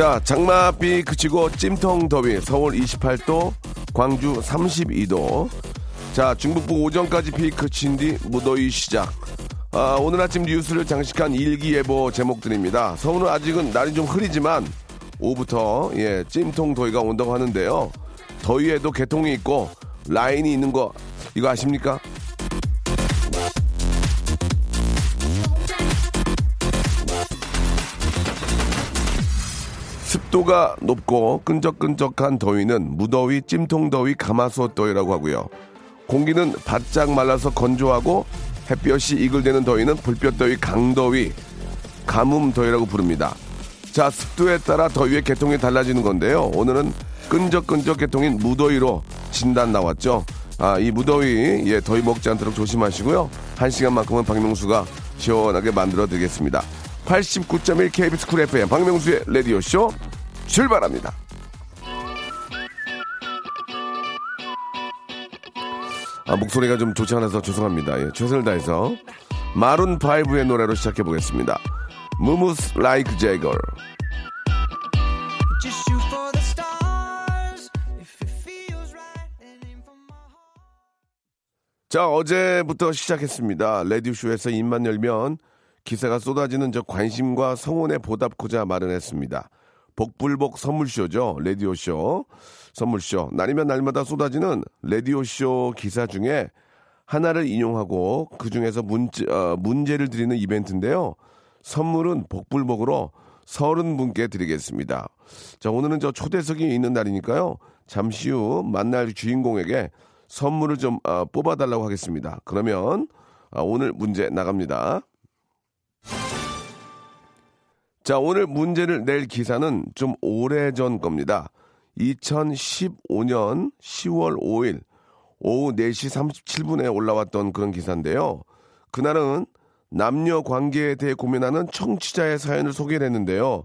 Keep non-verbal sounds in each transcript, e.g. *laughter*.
자 장마비 그치고 찜통 더위 서울 28도 광주 32도 자 중북부 오전까지 비 그친 뒤 무더위 시작 아, 오늘 아침 뉴스를 장식한 일기예보 제목들입니다. 서울은 아직은 날이 좀 흐리지만 오후부터 예 찜통 더위가 온다고 하는데요. 더위에도 개통이 있고 라인이 있는 거 이거 아십니까? 습도가 높고 끈적끈적한 더위는 무더위, 찜통더위, 가마솥 더위라고 하고요. 공기는 바짝 말라서 건조하고 햇볕이 이글대는 더위는 불볕 더위, 강더위, 가뭄 더위라고 부릅니다. 자, 습도에 따라 더위의 개통이 달라지는 건데요. 오늘은 끈적끈적 개통인 무더위로 진단 나왔죠. 아, 이 무더위, 예, 더위 먹지 않도록 조심하시고요. 한 시간만큼은 박명수가 시원하게 만들어 드리겠습니다. 89.1 KBS Cool FM 박명수의 라디오쇼 출발합니다. 아, 목소리가 좀 좋지 않아서 죄송합니다. 예, 최선을 다해서 마룬 5의 노래로 시작해 보겠습니다. 무무스 라이크 heart. 자, 어제부터 시작했습니다. 라디오쇼에서 입만 열면 기사가 쏟아지는 저 관심과 성원에 보답고자 마련했습니다. 복불복 선물쇼죠. 라디오쇼. 선물쇼. 날이면 날마다 쏟아지는 라디오쇼 기사 중에 하나를 인용하고 그 중에서 문제, 어, 문제를 드리는 이벤트인데요. 선물은 복불복으로 서른 분께 드리겠습니다. 자, 오늘은 저 초대석이 있는 날이니까요. 잠시 후 만날 주인공에게 선물을 좀 어, 뽑아달라고 하겠습니다. 그러면 아, 오늘 문제 나갑니다. 자, 오늘 문제를 낼 기사는 좀 오래전 겁니다. 2015년 10월 5일 오후 4시 37분에 올라왔던 그런 기사인데요. 그날은 남녀 관계에 대해 고민하는 청취자의 사연을 소개를 했는데요.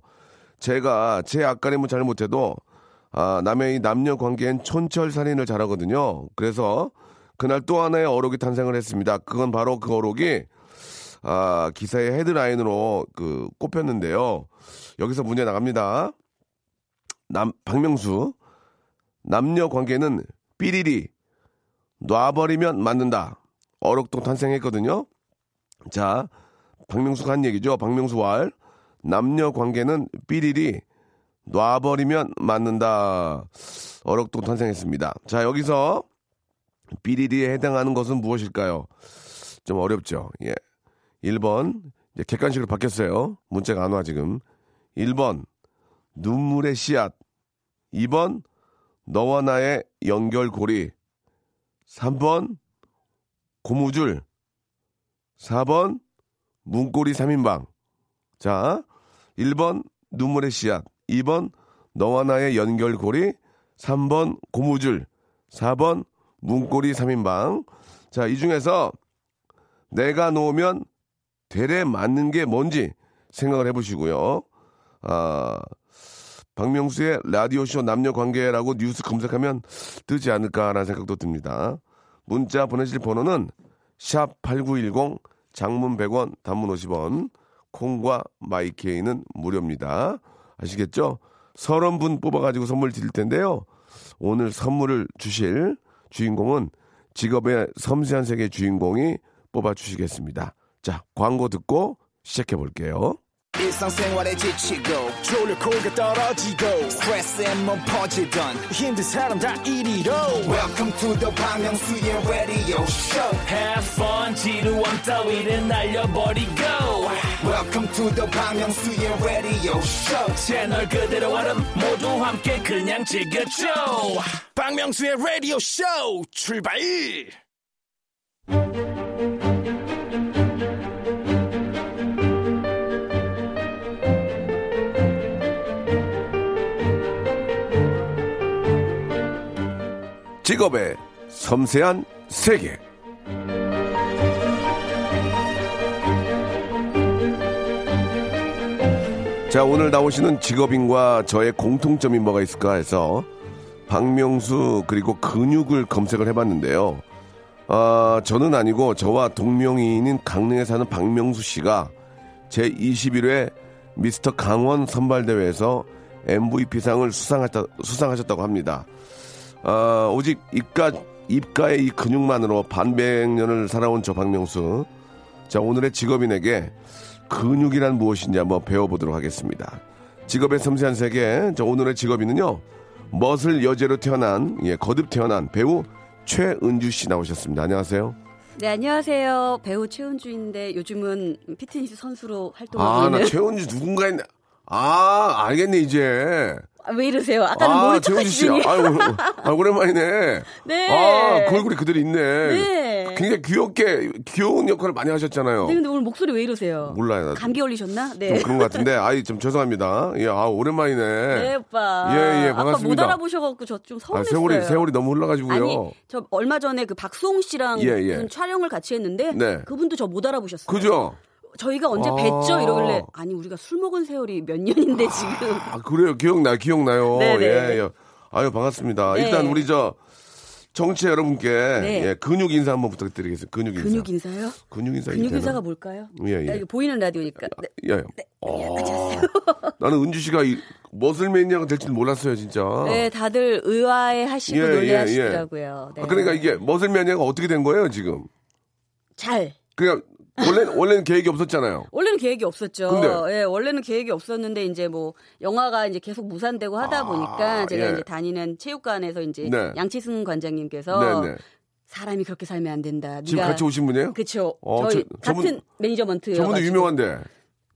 제가 제 앞가림은 잘 못해도 아, 남의 이 남녀 관계엔 촌철살인을 잘하거든요. 그래서 그날 또 하나의 어록이 탄생을 했습니다. 그건 바로 그 어록이 아, 기사의 헤드라인으로 그 꼽혔는데요. 여기서 문제 나갑니다. 남 박명수 남녀 관계는 삐리리 놔버리면 맞는다. 어록도 탄생했거든요. 자, 박명수가 한 얘기죠. 박명수 왈 남녀 관계는 삐리리 놔버리면 맞는다. 어록도 탄생했습니다. 자, 여기서 삐리리에 해당하는 것은 무엇일까요? 좀 어렵죠. 예. 1번, 이제 객관식으로 바뀌었어요. 문자가 안 와, 지금. 1번, 눈물의 씨앗. 2번, 너와 나의 연결고리. 3번, 고무줄. 4번, 문고리 3인방. 자, 1번, 눈물의 씨앗. 2번, 너와 나의 연결고리. 3번, 고무줄. 4번, 문고리 3인방. 자, 이 중에서 내가 놓으면 되레 맞는 게 뭔지 생각을 해보시고요. 아, 박명수의 라디오쇼 남녀 관계라고 뉴스 검색하면 뜨지 않을까라는 생각도 듭니다. 문자 보내실 번호는 샵 8910 장문 100원 단문 50원 콩과 마이케이는 무료입니다. 아시겠죠? 서른 분 뽑아가지고 선물 드릴 텐데요. 오늘 선물을 주실 주인공은 직업의 섬세한 세계 주인공이 뽑아주시겠습니다. 자, 광고 듣고 시작해 볼게요. 일상생활에 지치고, 졸려 코가 떨어지고, 스트레스에 몸 퍼지던, 힘든 사람 다 이리로. welcome to the Bang Myung-soo's radio show. Have fun 지루함 따위를 날려버리고. Welcome to the Bang Myung-soo's radio show. 채널 그대로 얼음 모두 함께 그냥 즐겨줘. 박명수의 라디오 쇼 출발 직업의 섬세한 세계. 자, 오늘 나오시는 직업인과 저의 공통점이 뭐가 있을까 해서 박명수 그리고 근육을 검색을 해봤는데요. 아, 저는 아니고 저와 동명이인인 강릉에 사는 박명수 씨가 제 21회 미스터 강원 선발대회에서 MVP상을 수상하셨다, 수상하셨다고 합니다. 아, 오직 입가, 입가의 이 근육만으로 반백년을 살아온 저 박명수. 자, 오늘의 직업인에게 근육이란 무엇인지 한번 배워보도록 하겠습니다. 직업의 섬세한 세계. 자, 오늘의 직업인은요. 멋을 여제로 태어난, 예, 거듭 태어난 배우 최은주 씨 나오셨습니다. 안녕하세요. 네, 안녕하세요. 배우 최은주인데 요즘은 피트니스 선수로 활동하고 아, 나 있는. 최은주 누군가 했네. 아, 알겠네, 이제. 아, 왜 이러세요? 아까는 아, 모른 씨. 아, 오랜만이네. 네. 아, 그 얼굴이 그대로 있네. 네. 굉장히 귀엽게, 귀여운 역할을 많이 하셨잖아요. 네, 근데 오늘 목소리 왜 이러세요? 몰라요. 감기 걸리셨나? 좀 네. 그런 것 같은데, 아이, 좀 죄송합니다. 예, 아, 오랜만이네. 네, 오빠. 예, 예, 아까 못 반갑습니다. 알아보셔갖고 저좀 아, 서운했어요. 세월이, 세월이 너무 흘러가지고요. 아니, 저 얼마 전에 그 박수홍 씨랑 예, 예. 촬영을 같이 했는데 네. 그분도 저 못 알아보셨어요. 그죠? 저희가 언제 아. 뵀죠? 이러길래 아니 우리가 술 먹은 세월이 몇 년인데 지금. 아, 그래요. 기억나, 기억나요. 네네. 예, 예. 아유, 반갑습니다. 네. 일단 우리 저, 정치 여러분께 네. 예, 근육 인사 한번 부탁드리겠습니다. 근육 인사. 근육 인사요? 근육 인사. 근육? 인사가 뭘까요? 예, 예. 나 이거 보이는 라디오니까. 네. 예. 어, *laughs* 나는 은주 씨가 이 머슬 매니아가 될줄 몰랐어요, 진짜. 네, 다들 의아해 하시고 예, 예, 놀래하시더라고요. 네. 아, 그러니까 이게 머슬 매니아가 어떻게 된 거예요, 지금? 잘. 그냥 원래 원래는 계획이 없었잖아요. 원래는 계획이 없었죠. 근데? 예, 원래는 계획이 없었는데 이제 뭐 영화가 이제 계속 무산되고 하다 보니까 제가 예. 이제 다니는 체육관에서 이제 네. 양치승 관장님께서 네, 네. 사람이 그렇게 살면 안 된다. 지금 같이 오신 분이에요? 그쵸. 어, 저희 저- 저분- 같은 매니지먼트. 저분도 유명한데.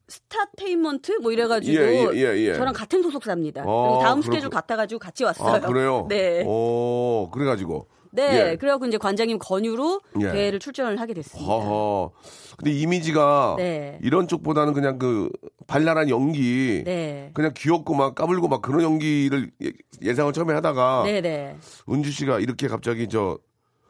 스타테인먼트 뭐 이래가지고 예, 예, 예, 예. 저랑 같은 소속사입니다. 어, 그리고 다음 그렇구- 스케줄 같아가지고 같이 왔어요. 아, 그래요? *laughs* 네. 오, 그래가지고. 네. 예. 그래갖고 이제 관장님 권유로 예. 대회를 출전을 하게 됐습니다. 허허. 근데 이미지가 네. 이런 쪽보다는 그냥 그 발랄한 연기. 네. 그냥 귀엽고 막 까불고 막 그런 연기를 예- 예상을 처음에 하다가 네네. 은주 씨가 이렇게 갑자기 저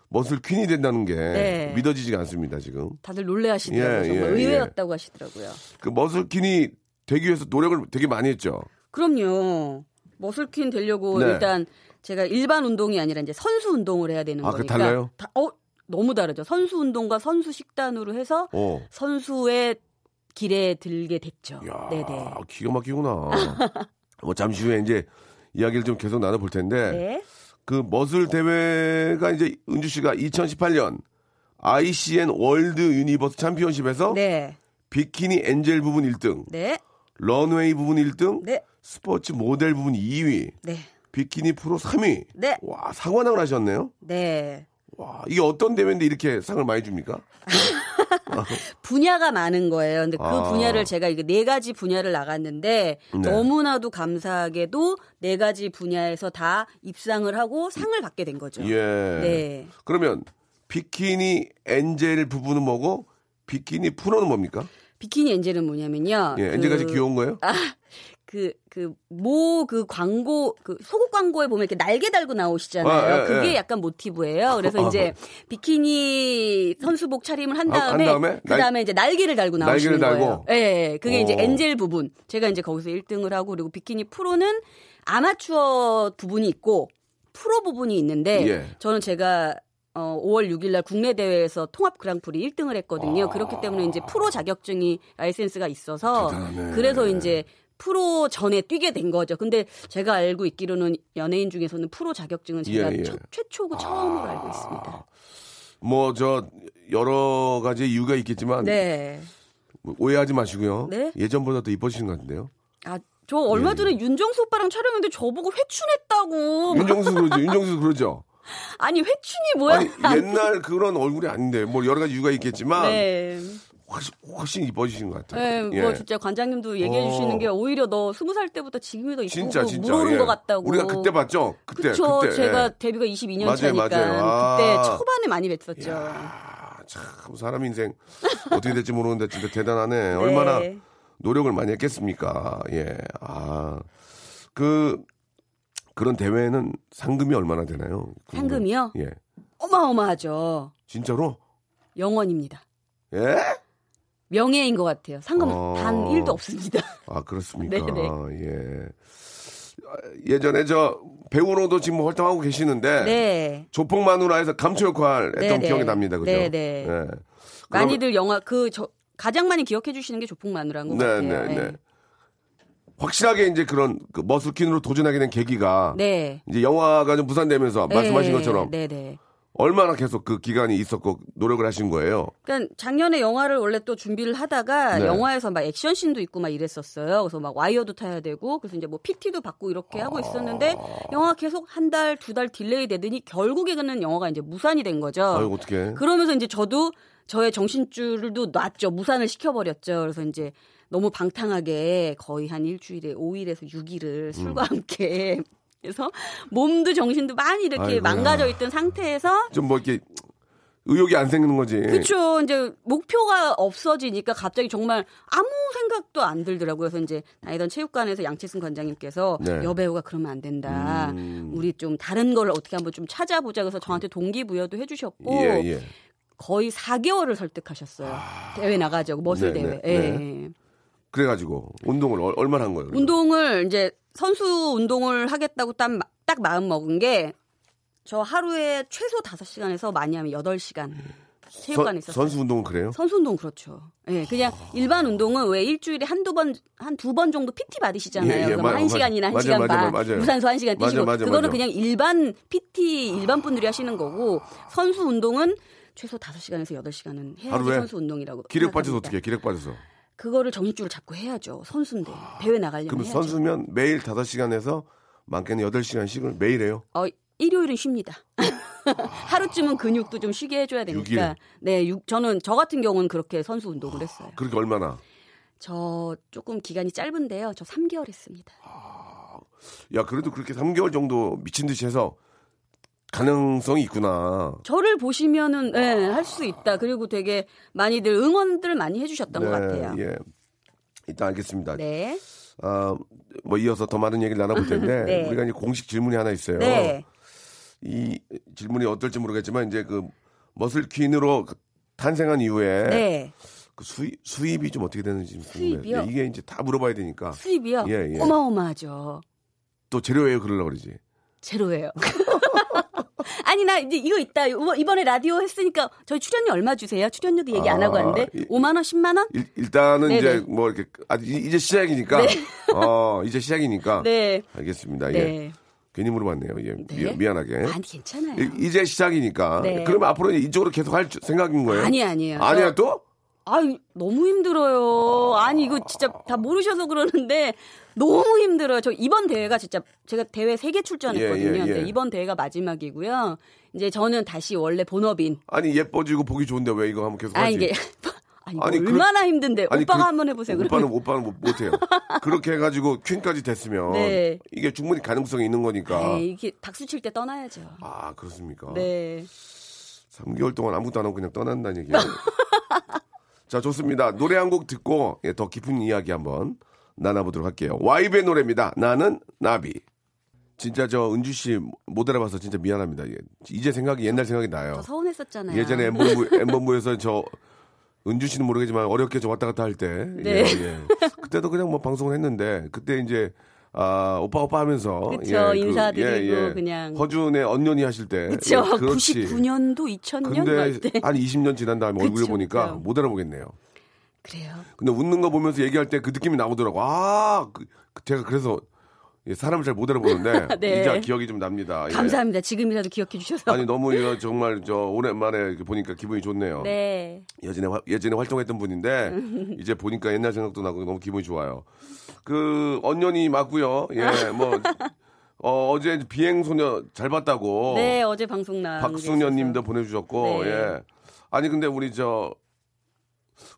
멋을 퀸이 된다는 게 네. 믿어지지가 않습니다 지금. 다들 놀래하시더라고요. 예, 정말 예, 의외였다고 하시더라고요. 그 머슬 퀸이 되기 위해서 노력을 되게 많이 했죠. 그럼요. 머슬퀸 되려고 네. 일단 제가 일반 운동이 아니라 이제 선수 운동을 해야 되는 아, 그 거니까. 달라요? 다- 어, 너무 다르죠. 선수 운동과 선수 식단으로 해서 어. 선수의 길에 들게 됐죠. 야, 네네. 기가 막히구나. *laughs* 뭐 잠시 후에 이제 이야기를 좀 계속 나눠볼 텐데 네. 그 muscle 대회가 이제 은주 씨가 2018년 ICN World Universe Championship에서 네. 비키니 angel 부분 1등, 네. 런웨이 부분 1등, 네. 스포츠 모델 부분 2위, 네. 비키니 프로 3위. 네. 와, 사관왕을 하셨네요. 네. 와, 이게 어떤 대회인데 이렇게 상을 많이 줍니까? *laughs* 분야가 많은 거예요. 근데 그 아. 분야를 제가 이게 네 가지 분야를 나갔는데 네. 너무나도 감사하게도 네 가지 분야에서 다 입상을 하고 상을 받게 된 거죠. 예. 네. 그러면 비키니 엔젤 부분은 뭐고 비키니 프로는 뭡니까? 비키니 엔젤은 뭐냐면요. 예, 엔젤같이 귀여운 거예요? 그, 그, 모, 그 광고, 그 속옷 광고에 보면 이렇게 날개 달고 나오시잖아요. 아, 예, 그게 예. 약간 모티브예요. 그래서 이제 비키니 선수복 차림을 한 아, 한 다음에, 다음에? 그 다음에 이제 날개를 달고 나오시는 날개를 거예요. 달고? 예, 예. 그게 이제 오. angel 부분. 제가 이제 거기서 1등을 하고 그리고 비키니 프로는 아마추어 부분이 있고 프로 부분이 있는데 예. 저는 제가 어, 5월 6일 날 국내 대회에서 통합 그랑프리 1등을 했거든요. 그렇기 때문에 이제 프로 자격증이 라이센스가 있어서 아. 대단하네. 그래서 이제 프로 전에 뛰게 된 거죠. 근데 제가 알고 있기로는 연예인 중에서는 프로 자격증은 제가 예, 예. 첫- 최초고 처음으로 알고 있습니다. 뭐 저 여러 가지 이유가 있겠지만 네. 뭐 오해하지 마시고요. 네? 예전보다 더 이뻐지신 것 같은데요. 아, 저 얼마 전에 윤정수 오빠랑 촬영했는데 저보고 회춘했다고. 윤정수 그러죠. 윤정수 그러죠. *laughs* 아니, 회춘이 뭐야? 아니 옛날 그런 얼굴이 아닌데 뭐 여러 가지 이유가 있겠지만 네. 훨씬, 훨씬 이뻐지신 것 같아요. 네, 예. 뭐 진짜 관장님도 얘기해 어. 주시는 게 오히려 너 스무 살 때보다 지금이 더 이쁘고 진짜 진짜 물오른 예. 것 같다고. 우리가 그때 봤죠. 그때 그쵸. 그때 제가 예. 데뷔가 22년 맞아요, 차니까 맞아요. 아. 그때 초반에 많이 뵀었죠. 아, 참 사람 인생 어떻게 될지 모르는데 진짜 대단하네. *laughs* 얼마나 노력을 많이 했겠습니까? 예. 아. 그 그런 대회는 상금이 얼마나 되나요? 상금이요? 예. 어마어마하죠. 진짜로? 영원입니다. 예? 명예인 것 같아요. 상금 어. 단 1도 없습니다. *laughs* 아, 그렇습니까? 네네. 예. 아, 예전에 저 배우로도 지금 활동하고 계시는데 네. 조폭 마누라에서 감초 역할 했던 네네. 기억이 납니다. 그죠? 네네. 예. 그러면- 많이들 영화 그 저 가장 많이 기억해 주시는 게 조폭 마누라인 것 네, 같아요. 네, 네. 확실하게 이제 그런 그 머슬킨으로 도전하게 된 계기가 네. 이제 영화가 좀 무산되면서 말씀하신 네, 것처럼 네, 네. 얼마나 계속 그 기간이 있었고 노력을 하신 거예요. 그러니까 작년에 영화를 원래 또 준비를 하다가 네. 영화에서 막 액션 씬도 있고 막 이랬었어요. 그래서 막 와이어도 타야 되고 그래서 이제 뭐 PT도 받고 이렇게 하고 있었는데 영화 계속 한 달, 두 달 delay 되더니 결국에는 영화가 이제 무산이 된 거죠. 아유 어떻게? 그러면서 이제 저도 저의 정신줄도 놨죠. 무산을 시켜버렸죠. 그래서 이제 너무 방탕하게 거의 한 일주일에 5일에서 6일을 술과 음. 함께 그래서 몸도 정신도 많이 이렇게 아이고야. 망가져 있던 상태에서 좀 뭐 이렇게 의욕이 안 생기는 거지. 그렇죠. 이제 목표가 없어지니까 갑자기 정말 아무 생각도 안 들더라고요. 그래서 이제 다니던 체육관에서 양채승 관장님께서 네. 여배우가 그러면 안 된다. 음. 우리 좀 다른 걸 어떻게 한번 좀 찾아보자. 그래서 저한테 동기부여도 해주셨고 예, 예. 거의 4개월을 설득하셨어요. 대회 나가자고 머슬 아. 네, 대회. 네, 예. 네. 그래가지고 운동을 얼- 얼마나 한 거예요? 운동을 이제 선수 운동을 하겠다고 딱, 마- 딱 마음 먹은 게 저 하루에 최소 5시간에서 많이 하면 8시간 체육관에 선- 있었어요. 선수 운동은 그래요? 선수 운동 그렇죠. 예, 그냥 일반 운동은 왜 일주일에 한두 번, 한 두 번 정도 PT 받으시잖아요. 예, 예, 그럼 맞- 한 시간이나 한 맞아요, 시간 맞아요, 반, 맞아요. 무산소 한 시간 뛰시고 그거는. 그냥 일반 PT 일반 분들이 하시는 거고 선수 운동은 최소 5시간에서 8시간은 해야지 하루에? 선수 운동이라고. 기력 빠져서 생각합니다. 어떻게 해? 기력 빠져서. 그거를 정신줄을 잡고 해야죠. 선수인데 대회 나가려면 그럼 해야죠. 선수면 매일 5시간에서 많게는 8시간씩을 매일 해요? 어, 일요일은 쉽니다. *laughs* 하루쯤은 근육도 좀 쉬게 해줘야 되니까. 육일? 네, 육, 저는 저 같은 경우는 그렇게 선수 운동을 했어요. 그렇게 얼마나? 저 조금 기간이 짧은데요. 저 3개월 했습니다. 야, 그래도 그렇게 3개월 정도 미친 듯이 해서 가능성이 있구나. 저를 보시면은 네, 할수 있다. 그리고 되게 많이들 응원들 많이 해주셨던 것 같아요. 예. 일단 알겠습니다. 네. 아, 뭐 이어서 더 많은 얘기를 나눠볼 텐데 *laughs* 네. 우리가 이제 공식 질문이 하나 있어요. 네. 이 질문이 어떨지 모르겠지만 이제 그 머슬 퀸으로 탄생한 이후에 네. 그 수입 수입이 좀 어떻게 되는지 좀 궁금해요. 예, 이게 이제 다 물어봐야 되니까 수입이요? 예, 예. 어마어마하죠. 또 재료예요 그러려고 그러지. 제로예요. *laughs* 아니 나 이제 이거 있다. 이거 이번에 라디오 했으니까 저희 출연료 얼마 주세요? 출연료도 얘기 안 하고 아, 하는데 이- 5만 원, 10만 원? 일, 네네. 이제 뭐 이렇게 이- 이제 시작이니까 어 이제 시작이니까 네. 알겠습니다. 예. 네. 괜히 물어봤네요. 예. 네. 미, 안하게 아니 괜찮아요. 이 제 시작이니까. 네. 그러면 앞으로 이쪽으로 계속 할 주- 생각인 거예요? 아니 아니에요. 아니야 저- 또? 아유, 너무 힘들어요. 아니, 이거 진짜 다 모르셔서 그러는데 너무 힘들어요. 저 이번 대회가 진짜 제가 대회 세 개 출전했거든요. 예, 예, 예. 근데 이번 대회가 마지막이고요. 이제 저는 다시 원래 본업인. 아니 예뻐지고 보기 좋은데 왜 이거 한번 계속 아, 하지? 이게. *laughs* 아니, 아니, 뭐 얼마나 힘든데. 아니, 오빠가 그- 한번 해보세요. 오빠는 그러면. 오빠는 못, 못해요. *laughs* 그렇게 해가지고 퀸까지 됐으면 네. 이게 충분히 가능성이 있는 거니까. 에이, 이게 박수 칠 때 떠나야죠. 아 그렇습니까? 네. 3개월 동안 아무것도 안 하고 그냥 떠난다는 얘기예요. *laughs* 자 좋습니다. 노래 한 곡 듣고 예, 더 깊은 이야기 한번 나눠보도록 할게요. 와이브의 노래입니다. 나는 나비. 진짜 저 은주 씨 못 알아봐서 진짜 미안합니다. 예. 이제 생각이 옛날 생각이 나요. 저 서운했었잖아요. 예전에 엠본부, *laughs* 엠본부에서 저 은주 씨는 모르겠지만 어렵게 저 왔다 갔다 할 때. 네. 예, 예. 그때도 그냥 뭐 방송을 했는데 그때 이제 아, 오빠 오빠 하면서 그쵸, 인사드리고 그냥. 허준의 언년이 하실 때. 그쵸. 예, 그렇지. 99년도, 2000년 근데 때. 한 20년 지난 다음에 얼굴을 그쵸, 보니까 그쵸. 못 알아보겠네요. 그래요. 근데 웃는 거 보면서 얘기할 때 그 느낌이 나오더라고. 아, 그, 그 제가 그래서 예, 사람을 잘 못 알아보는데 *laughs* 네. 이제 기억이 좀 납니다. 예. 감사합니다. 지금이라도 기억해 주셔서. 아니 너무 *laughs* 정말 저 오랜만에 보니까 기분이 좋네요. 네. 예전에 화- 예전에 활동했던 분인데 *laughs* 이제 보니까 옛날 생각도 나고 너무 기분이 좋아요. 그 언년이 맞고요. 예, 뭐 어, 어제 비행 소녀 잘 봤다고 네, 어제 방송 게 박승현님도. 보내주셨고 네. 예. 아니 근데 우리 저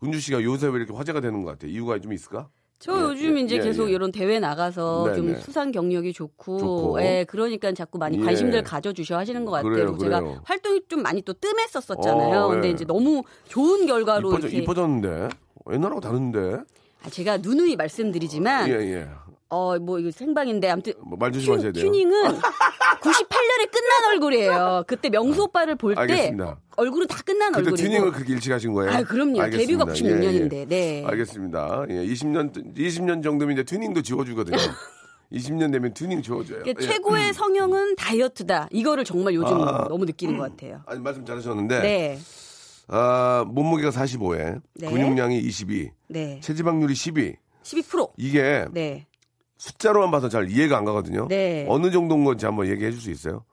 은주 씨가 요새 왜 이렇게 화제가 되는 것 같아? 이유가 좀 있을까? 저 예, 요즘 예, 이제 예, 계속 예. 이런 대회 나가서 네, 좀 네. 수상 경력이 좋고, 좋고. 예, 그러니까 자꾸 많이 예. 관심들 가져주셔 하시는 것 같아요. 그래요, 제가 그래요. 활동이 좀 많이 또 뜸했었었잖아요. 어, 근데 예. 이제 너무 좋은 결과로 이뻐져, 이렇게 이뻐졌는데 옛날하고 다른데 아, 제가 누누이 말씀드리지만 예 예. 어, 뭐, 이거 생방인데, 아무튼. 뭐 말 조심하셔야 돼요. 튜닝은 98년에 끝난 얼굴이에요. 그때 명수 오빠를 볼 때, 알겠습니다. 얼굴은 다 끝난 얼굴이고. 튜닝을 그렇게 일찍 하신 거예요? 아, 그럼요. 데뷔가 96년인데, 네. 알겠습니다. 예, 20년, 20년 정도면 이제 튜닝도 지워주거든요. *laughs* 20년 되면 튜닝 지워줘요. 예. 최고의 성형은 다이어트다. 이거를 정말 요즘 아. 너무 느끼는 것 같아요. 아니, 말씀 잘하셨는데, 네. 아, 몸무게가 45에, 네. 근육량이 22, 네. 체지방률이 12. 12%. 이게 네. 숫자로만 봐서 잘 이해가 안 가거든요. 네. 어느 정도인 건지 한번 얘기해 줄 수 있어요?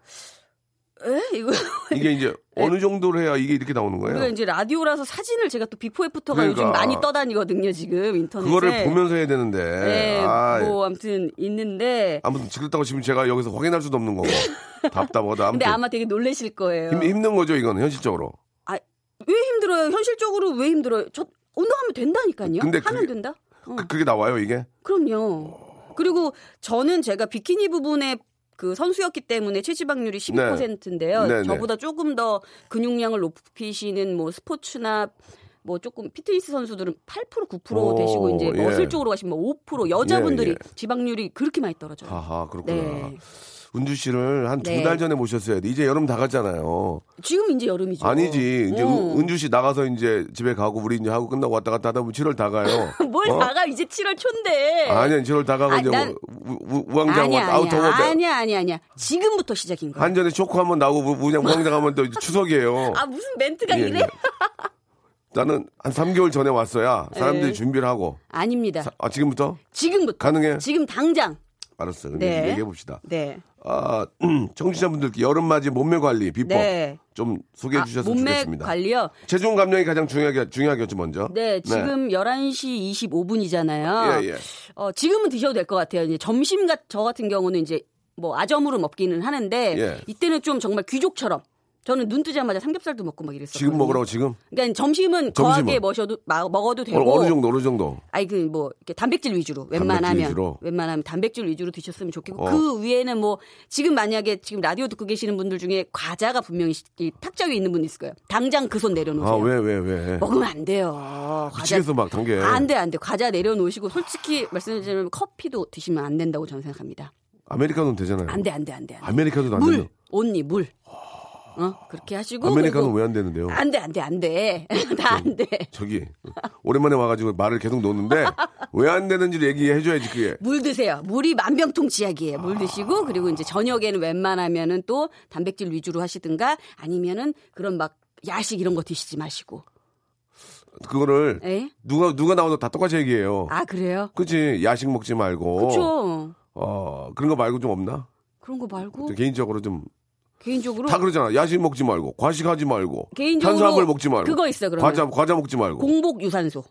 에? 이거. 이게 이제 *laughs* 어느 정도로 해야 이게 이렇게 나오는 거예요? 우리가 이제 라디오라서 사진을 제가 또 비포 애프터가 그러니까. 요즘 많이 떠다니거든요, 지금 인터넷에. 그거를 보면서 해야 되는데. 네, 아, 뭐 아무튼 있는데 아무튼 그렇다고 지금 제가 여기서 확인할 수도 없는 거고. *laughs* 답답하다. 근데 아마 되게 놀라실 거예요. 힘, 힘든 거죠, 이거는 현실적으로. 아, 왜 힘들어요? 현실적으로 왜 힘들어요? 저 운동하면 된다니까요. 근데 하면 그게- 된다. 어, 그, 그게 나와요, 이게? 그럼요. 그리고 저는 제가 비키니 부분에 그 선수였기 때문에 체지방률이 12%인데요. 네, 네. 저보다 조금 더 근육량을 높이시는 뭐 스포츠나 뭐 조금 피트니스 선수들은 8% 9% 오, 되시고 이제 예. 머슬 쪽으로 가시면 뭐5% 여자분들이 예, 예. 지방률이 그렇게 많이 떨어져요. 하하, 그렇구나. 네. 은주 씨를 한두 네. 달 전에 모셨어야 돼. 이제 여름 다 갔잖아요. 지금 이제 여름이죠. 아니지. 이제 어. 은- 은주 씨 나가서 이제 집에 가고 우리 이제 하고 끝나고 왔다 갔다 하다 보면 7월 다 가요. *laughs* 뭘 어? 나가 이제 7월 초인데. 아니야, 7월 다 가고 아니, 이제 난- 우, 우, 우 왕장 아니야, 아우터 아니야. 아니야, 아니야, 아니야. 지금부터 시작인 거야. 한전에 쇼크 한번 나오고 우- 우왕장 우왕장 하면 또 추석이에요. *laughs* 아 무슨 멘트가 예, 이래? 예. 나는 한 3개월 전에 왔어야 사람들이 네. 준비를 하고. 아닙니다. 사- 아, 지금부터? 지금부터. 가능해? 지금 당장. 알았어. 네. 얘기해 봅시다. 네. 아, *clears throat* 청취자분들께 여름맞이 몸매 관리 비법 네. 좀 소개해 아, 주셨으면 몸매 좋겠습니다. 관리요. 체중 감량이 가장 중요하게 중요하겠죠, 먼저. 네, 지금 11시 25분이잖아요. 예, 예. 어, 지금은 드셔도 될 것 같아요. 이제 점심 같, 저 같은 경우는 이제 뭐 아점으로 먹기는 하는데 예. 이때는 좀 정말 귀족처럼 저는 눈 뜨자마자 삼겹살도 먹고 막 이랬어요. 지금 먹으라고 지금? 그러니까 점심은 점심은? 거하게 머셔도 마- 먹어도 되고 어, 어느 정도 어느 정도? 아니 그 뭐 단백질 위주로 웬만하면 위주로? 웬만하면 단백질 위주로 드셨으면 좋겠고 어. 그 위에는 뭐 지금 만약에 지금 라디오 듣고 계시는 분들 중에 과자가 분명히 탁자 위에 있는 분 있을 거예요. 당장 그 손 내려놓으세요. 아, 왜 왜 왜? 먹으면 안 돼요. 과자 미치겠어 막 단계. 안 돼, 안 돼. 과자 내려놓으시고 솔직히 말씀드리면 커피도 드시면 안 된다고 저는 생각합니다. 아메리카노는 되잖아요. 안 돼, 안 돼, 안 돼. 안 돼. 아메리카노도 안 물, 되는. 온리 물. 어 그렇게 하시고 아메리카노 왜 안 되는데요? 안 돼, 안 돼, 안 돼. *laughs* 다 안 돼. 저기 오랜만에 와가지고 말을 계속 놓는데 왜 안 되는지를 얘기해 줘야지 그게. 물 드세요. 물이 만병통치약이에요. 물 드시고 그리고 이제 저녁에는 웬만하면은 또 단백질 위주로 하시든가 아니면은 그런 막 야식 이런 거 드시지 마시고. 그거를 에? 누가 누가 나와도 다 똑같이 얘기해요. 아 그래요? 그치 야식 먹지 말고. 그렇죠. 어 그런 거 말고 좀 없나? 그런 거 말고 개인적으로 좀다 개인적으로 그러잖아. 야식 먹지 말고 과식하지 말고 개인적으로 탄수화물 먹지 말고 그거 있어요. 그러면 과자 과자 먹지 말고 공복 유산소.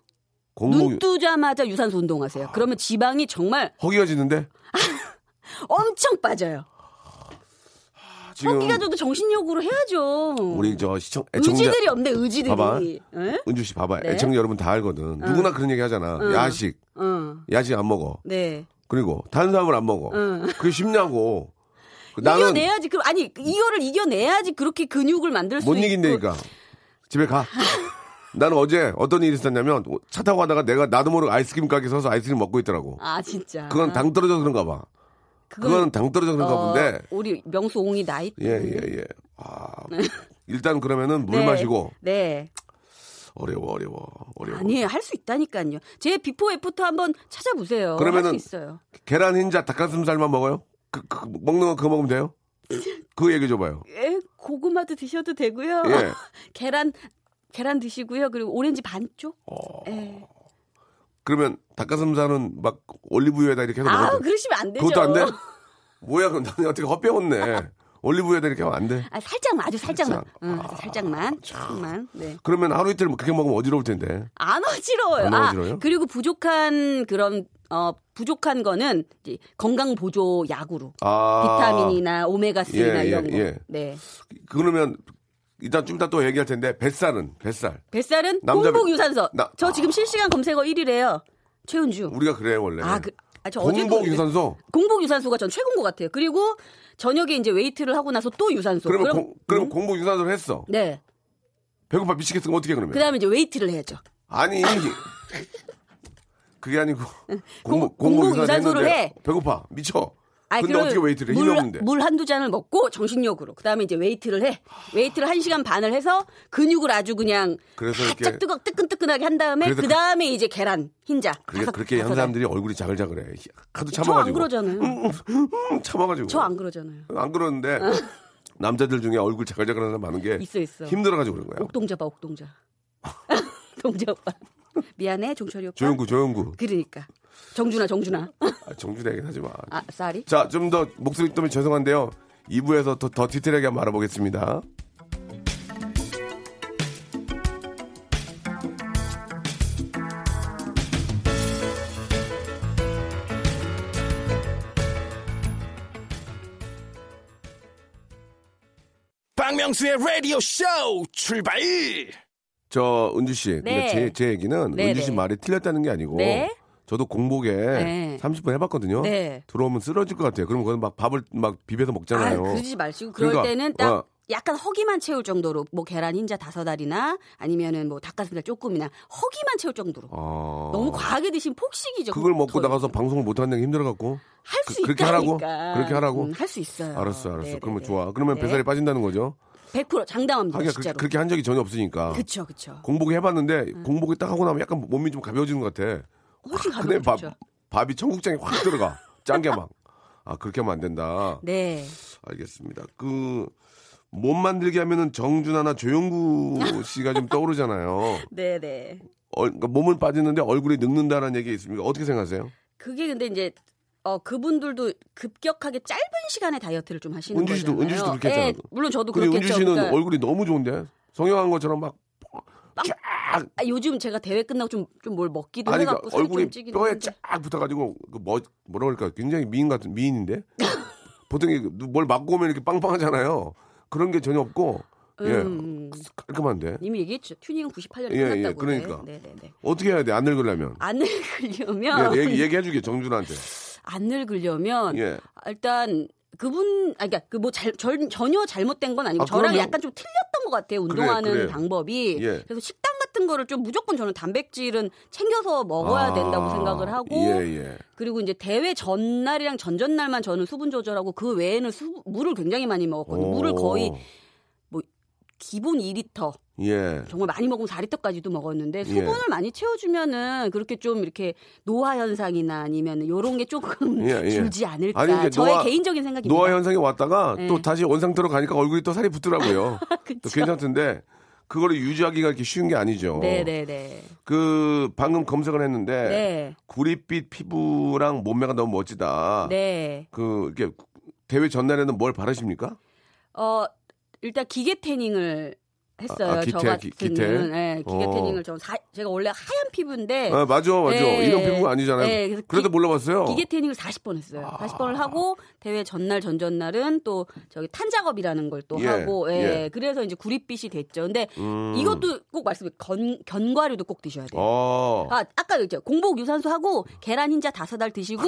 공복 눈 뜨자마자 유산소 운동하세요. 그러면 지방이 정말 허기가 지는데 *laughs* 엄청 빠져요. 지금 허기가 져도 정신력으로 해야죠. 우리 저 시청 애청자 의지들이 없네, 의지들이. 봐봐. 에? 은주 씨 봐봐. 네. 애청자 여러분 다 알거든. 누구나 그런 얘기 하잖아. 야식 어, 야식 안 먹어. 네. 그리고 탄수화물 안 먹어. 그게 쉽냐고. 나는 이겨내야지. 그 아니 이거를 이겨내야지 그렇게 근육을 만들 수 못. 이긴다니까. 집에 가. 나는 어제 어떤 일이 있었냐면 차 타고 가다가 내가 나도 모르게 아이스크림 가게 서서 아이스크림 먹고 있더라고. 아 진짜. 그건 당 떨어져서 그런가 봐. 그건 당 떨어져서 그런가 어, 본데. 우리 명수 옹이 나이. 예, 예, 예. 아, 일단 그러면은 물 네. 마시고 네. 어려워, 어려워, 어려워. 아니 할 수 있다니까요. 제 before after 한번 찾아보세요. 그러면은 할수 있어요. 계란 흰자 닭가슴살만 먹어요? 그, 그 먹는 거 그거 먹으면 돼요? 그 얘기 줘봐요. 예, 고구마도 드셔도 되고요. 예. *laughs* 계란 계란 드시고요. 그리고 오렌지 반쪽. 어. 예. 그러면 닭가슴살은 막 올리브유에다 이렇게 해서 아, 먹어도 그러시면 안 되죠. 그것도 안 돼? 뭐야, 그럼 나는 어떻게 헛배웠네. 올리브유에다 이렇게 하면 안 돼? 아, 살짝만 아주 살짝만. 살짝. 응, 아주 살짝만. 조금만. 네. 그러면 하루 이틀 그렇게 먹으면 어지러울 텐데. 안 어지러워요. 안 어지러워요? 아, 그리고 부족한 그런 어 부족한 거는 이제 건강 보조 약으로 아. 비타민이나 오메가 3나 예, 이런 예, 거. 예. 네. 그러면 일단 좀 이따 또 얘기할 텐데 뱃살은 뱃살. 뱃살은 남자 공복 뱃- 유산소. 나- 저 지금 실시간 검색어 1위래요. 최은주. 우리가 그래 원래. 아, 그, 아, 저 공복 유산소. 공복 유산소가 전 최고인 것 같아요. 그리고 저녁에 이제 weight를 하고 나서 또 유산소. 그러면 그럼- 공, 그럼 음? 공복 유산소를 했어. 네. 배고파 미치겠으면 어떻게 해, 그러면? 그다음에 이제 weight를 해야죠. 아니 그게 아니고 공복- *laughs* 공복 유산소를 해. 배고파 미쳐. 아이, 근데 어떻게 weight를 해? 물. 물 한두 잔을 먹고 정신력으로. 그 다음에 이제 weight를 해. weight를 한 시간 반을 해서 근육을 아주 그냥 그래서 바짝 이렇게- 뜨거, 뜨끈뜨끈하게 한 다음에 그래서 그 다음에 이제 계란, 흰자. 그게 다섯- 그렇게 한 다섯. 사람들이 얼굴이 자글자글해. 하도 참아가지고. 그러잖아요. 음, 참아가지고. 저 안 그러잖아요. 안 그러는데 *laughs* 남자들 중에 얼굴 자글자글한 사람 많은 게 있어, 있어. 힘들어가지고 그런 거야. 옥동자 봐, 옥동자. *laughs* 동자 오빠. 미안해, 종철이 오빠. 조영구, 조영구. 그러니까. 정준하, 정준하. 아, 정준하 얘기 하지 마. 아, 쌀이? 자, 좀 더 목소리 때문에 죄송한데요. 2부에서 더, 더 디테일하게 한번 알아보겠습니다. 박명수의 라디오 쇼 출발! 저 은주 씨, 근데 네. 제, 제 얘기는 네, 은주 씨 네. 말이 틀렸다는 게 아니고 네. 저도 공복에 네. 30분 해봤거든요. 네. 들어오면 쓰러질 것 같아요. 그럼 거기 막 밥을 막 비벼서 아, 먹잖아요. 그러지 마시고 그럴 그러니까, 때는 딱 어. 약간 허기만 채울 정도로 뭐 계란 흰자 다섯 알이나 아니면은 뭐 닭가슴살 조금이나 허기만 채울 정도로. 아. 너무 과하게 드시면 폭식이죠. 그걸 먹고 더- 나가서 방송을 못 하는 게 힘들어갖고. 할수 그- 그렇게 하라고? 있다니까. 그렇게 하라고? 음, 할수 있어요. 알았어, 알았어. 네네네. 그러면 좋아. 그러면 네. 뱃살이 빠진다는 거죠. 100% 장담합니다. 하기가 진짜로. 그 렇게, 그렇게 한 적이 전혀 없으니까. 그쵸, 그쵸. 공복 해봤는데 공복이 딱 하고 나면 약간 몸이 좀 가벼워지는 것 같아. 훨씬 근데 밥, 가벼워졌죠. 밥이 청국장에 확 들어가. 짠게 막. 아, 그렇게 하면 안 된다. 네. 알겠습니다. 그, 몸 만들게 하면은 정준하나 조영구 씨가 좀 떠오르잖아요. 네네. *laughs* 얼, 그러니까 몸을 빠지는데 얼굴이 늙는다는 얘기 있습니까? 어떻게 생각하세요? 그게 근데 이제 어 그분들도 급격하게 짧은 시간에 다이어트를 좀 하시는 은주 씨도, 거잖아요. 은주 씨도 그렇게 했잖아요. 예, 물론 저도 근데 그렇겠죠. 은주 씨는 그러니까 얼굴이 너무 좋은데? 성형한 것처럼 막, 쫙! 아, 요즘 제가 대회 끝나고 좀 좀 뭘 먹기도 아니, 해갖고 그러니까 살이 얼굴이 좀 찌긴 뼈에 했는데. 쫙 붙어가지고, 그 뭐, 뭐라 그럴까, 굉장히 미인 같은, 미인인데? *laughs* 보통 뭘 맞고 오면 이렇게 빵빵하잖아요. 그런 게 전혀 없고, 예. 음. 깔끔한데. 이미 얘기했죠. 튜닝은 98년에 예, 끝났다고. 예, 그러니까. 네, 네, 네. 어떻게 해야 돼? 안 늙으려면. 안 *laughs* 늙으려면 예, 얘기, 얘기해주게, 정준한테. 안 늙으려면 예. 일단 그분 아 그러니까 그 뭐 전혀 잘못된 건 아니고 아, 저랑 그럼요. 약간 좀 틀렸던 것 같아요 운동하는 그래. 방법이 예. 그래서 식단 같은 거를 좀 무조건 저는 단백질은 챙겨서 먹어야 아, 된다고 생각을 하고 예, 예. 그리고 이제 대회 전날이랑 전전날만 저는 수분 조절하고 그 외에는 수, 물을 굉장히 많이 먹었거든요 물을 거의 뭐 기본 2리터 예. 정말 많이 먹으면 4리터까지도 먹었는데 수분을 많이 채워주면은 그렇게 좀 이렇게 노화 현상이나 아니면 요런 게 조금 예, 예. 줄지 않을까 아니, 저의 노화- 개인적인 생각입니다. 노화 현상이 왔다가 네. 또 다시 원상태로 가니까 얼굴이 또 살이 붙더라고요. *laughs* 또. 괜찮던데 그거를 유지하기가 이렇게 쉬운 게 아니죠. 네네네. 그 방금 검색을 했는데 네. 구릿빛 피부랑 몸매가 너무 멋지다. 네. 그 이렇게 대회 전날에는 뭘 바르십니까? 어 일단 기계 태닝을 했어요. 아, 아, 기태, 저 기- 같은 기태? 네, 기계 어. 태닝을 저 사, 제가 원래 하얀 피부인데 아, 맞아, 맞아. 네. 이런 피부가 아니잖아요. 네, 그래서 그래도 기- 몰라봤어요. 기계 태닝을 40번 했어요. 40번을 하고 대회 전날 전전날은 또 저기 탄 작업이라는 걸또 예, 하고 예. 예. 그래서 이제 구릿빛이 됐죠. 근데 음. 이것도 꼭 말씀해 견 견과류도 꼭 드셔야 돼요. 어. 아, 아까 있죠. 공복 유산소 하고 계란 흰자 다섯 알 드시고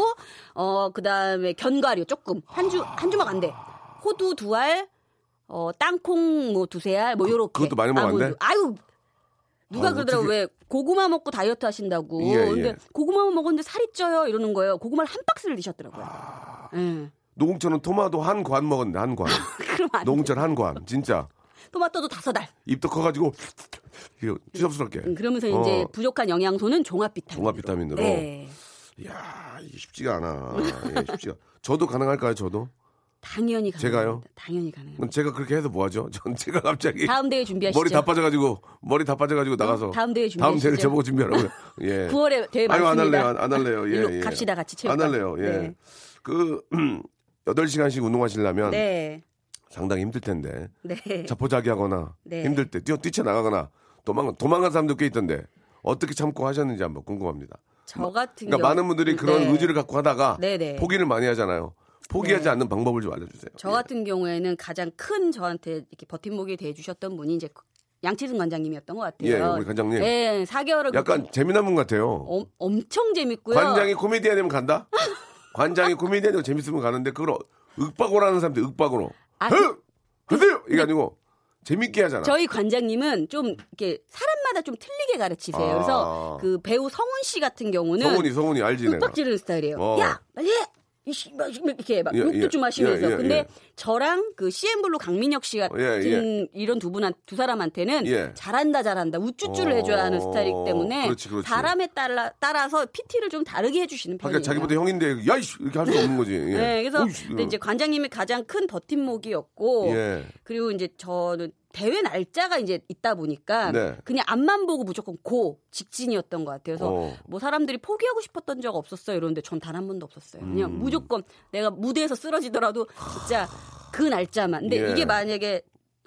어 그다음에 견과류 조금 한 주 한 주먹 안 돼. 호두 두 알, 어 땅콩 뭐 두세 알, 뭐 요렇게. 그것도 많이 먹었는데? 아무도. 아유. 누가 아, 그러더라고 어떻게- 왜 고구마 먹고 다이어트 하신다고. 예, 예. 근데 고구마만 먹었는데 살이 쪄요 이러는 거예요. 고구마를 한 박스를 드셨더라고요. 아. 예. 노홍철은 토마토 한 관 먹었는데 한 관. *laughs* 그럼. 노홍철 한 관. 진짜. 토마토도 다섯 알. 입도 커가지고 이거 추잡스럽게. 음, 그러면서 이제 어. 부족한 영양소는 종합 비타민. 종합 비타민으로? 네. 이야, 이게 쉽지가 않아. 예, 쉽지가. 저도 가능할까요, 저도? 당연히 가능. 제가요? 당연히 가능합니다. 제가 그렇게 해서 뭐 하죠? *laughs* 전 제가 갑자기 다음 대회 준비하시죠. 머리 다 빠져가지고 머리 다 빠져가지고 나가서 다음 대회 다음 *laughs* 대회 준비하시죠. 저보고 준비하라고요. 예. 9월에 대회 아유 안 많습니다. 할래요, 안, 안 할래요. 예, 예. 갑시다 같이 안 체육관. 할래요. 예. 네. 그 *clears throat* 8시간씩 운동하시려면 네. 상당히 힘들 텐데 네. 자포자기 하거나 네. 힘들 때 뛰어 뛰쳐나가거나 도망 도망간 사람도 꽤 있던데 어떻게 참고 하셨는지 한번 궁금합니다. 저 같은 그러니까 경우 많은 분들이 그런 네. 의지를 갖고 하다가 네네. 포기를 많이 하잖아요. 포기하지 네. 않는 방법을 좀 알려주세요. 저 예. 같은 경우에는 가장 큰 저한테 이렇게 버팀목이 돼 주셨던 분이 이제 양치승 관장님이었던 것 같아요. 예, 우리 관장님. 네, 4개월을 약간 재미난 분 같아요. 엄, 엄청 재밌고요. 관장이 코미디언이면 간다? *laughs* 관장이 코미디언이고 재밌으면 가는데 그걸 윽박으로 하는 사람들 윽박으로. 아, 흑! 하세요! 이게 아니고 재밌게 하잖아. 저희 관장님은 좀 이렇게 사람마다 좀 틀리게 가르치세요. 아. 그래서 그 배우 성훈 씨 같은 경우는 성훈이 성훈이 알지 내가. 윽박 지르는 스타일이에요. 어. 야 빨리 해. 이렇게 막 예, 욕도 예, 좀 하시면서 예, 예, 근데 예. 저랑 그 CN블루 강민혁 씨 같은 예, 이런 두 분한 두 사람한테는 예. 잘한다 잘한다 우쭈쭈를 어, 해줘야 하는 스타일이기 때문에 그렇지, 그렇지. 사람에 따라 따라서 PT를 좀 다르게 해주시는 편이에요. 그러니까 자기보다 형인데 야이씨 이렇게 할 수 없는 거지. 예. 네, 그래서 어이씨, 근데 이제 관장님이 가장 큰 버팀목이었고 예. 그리고 이제 저는 대회 날짜가 이제 있다 보니까 네. 그냥 앞만 보고 무조건 고 직진이었던 것 같아요. 그래서 어. 뭐 사람들이 포기하고 싶었던 적 없었어요. 이러는데 전 단 한 번도 없었어요. 그냥 음. 무조건 내가 무대에서 쓰러지더라도 진짜 그 날짜만. 근데 예. 이게 만약에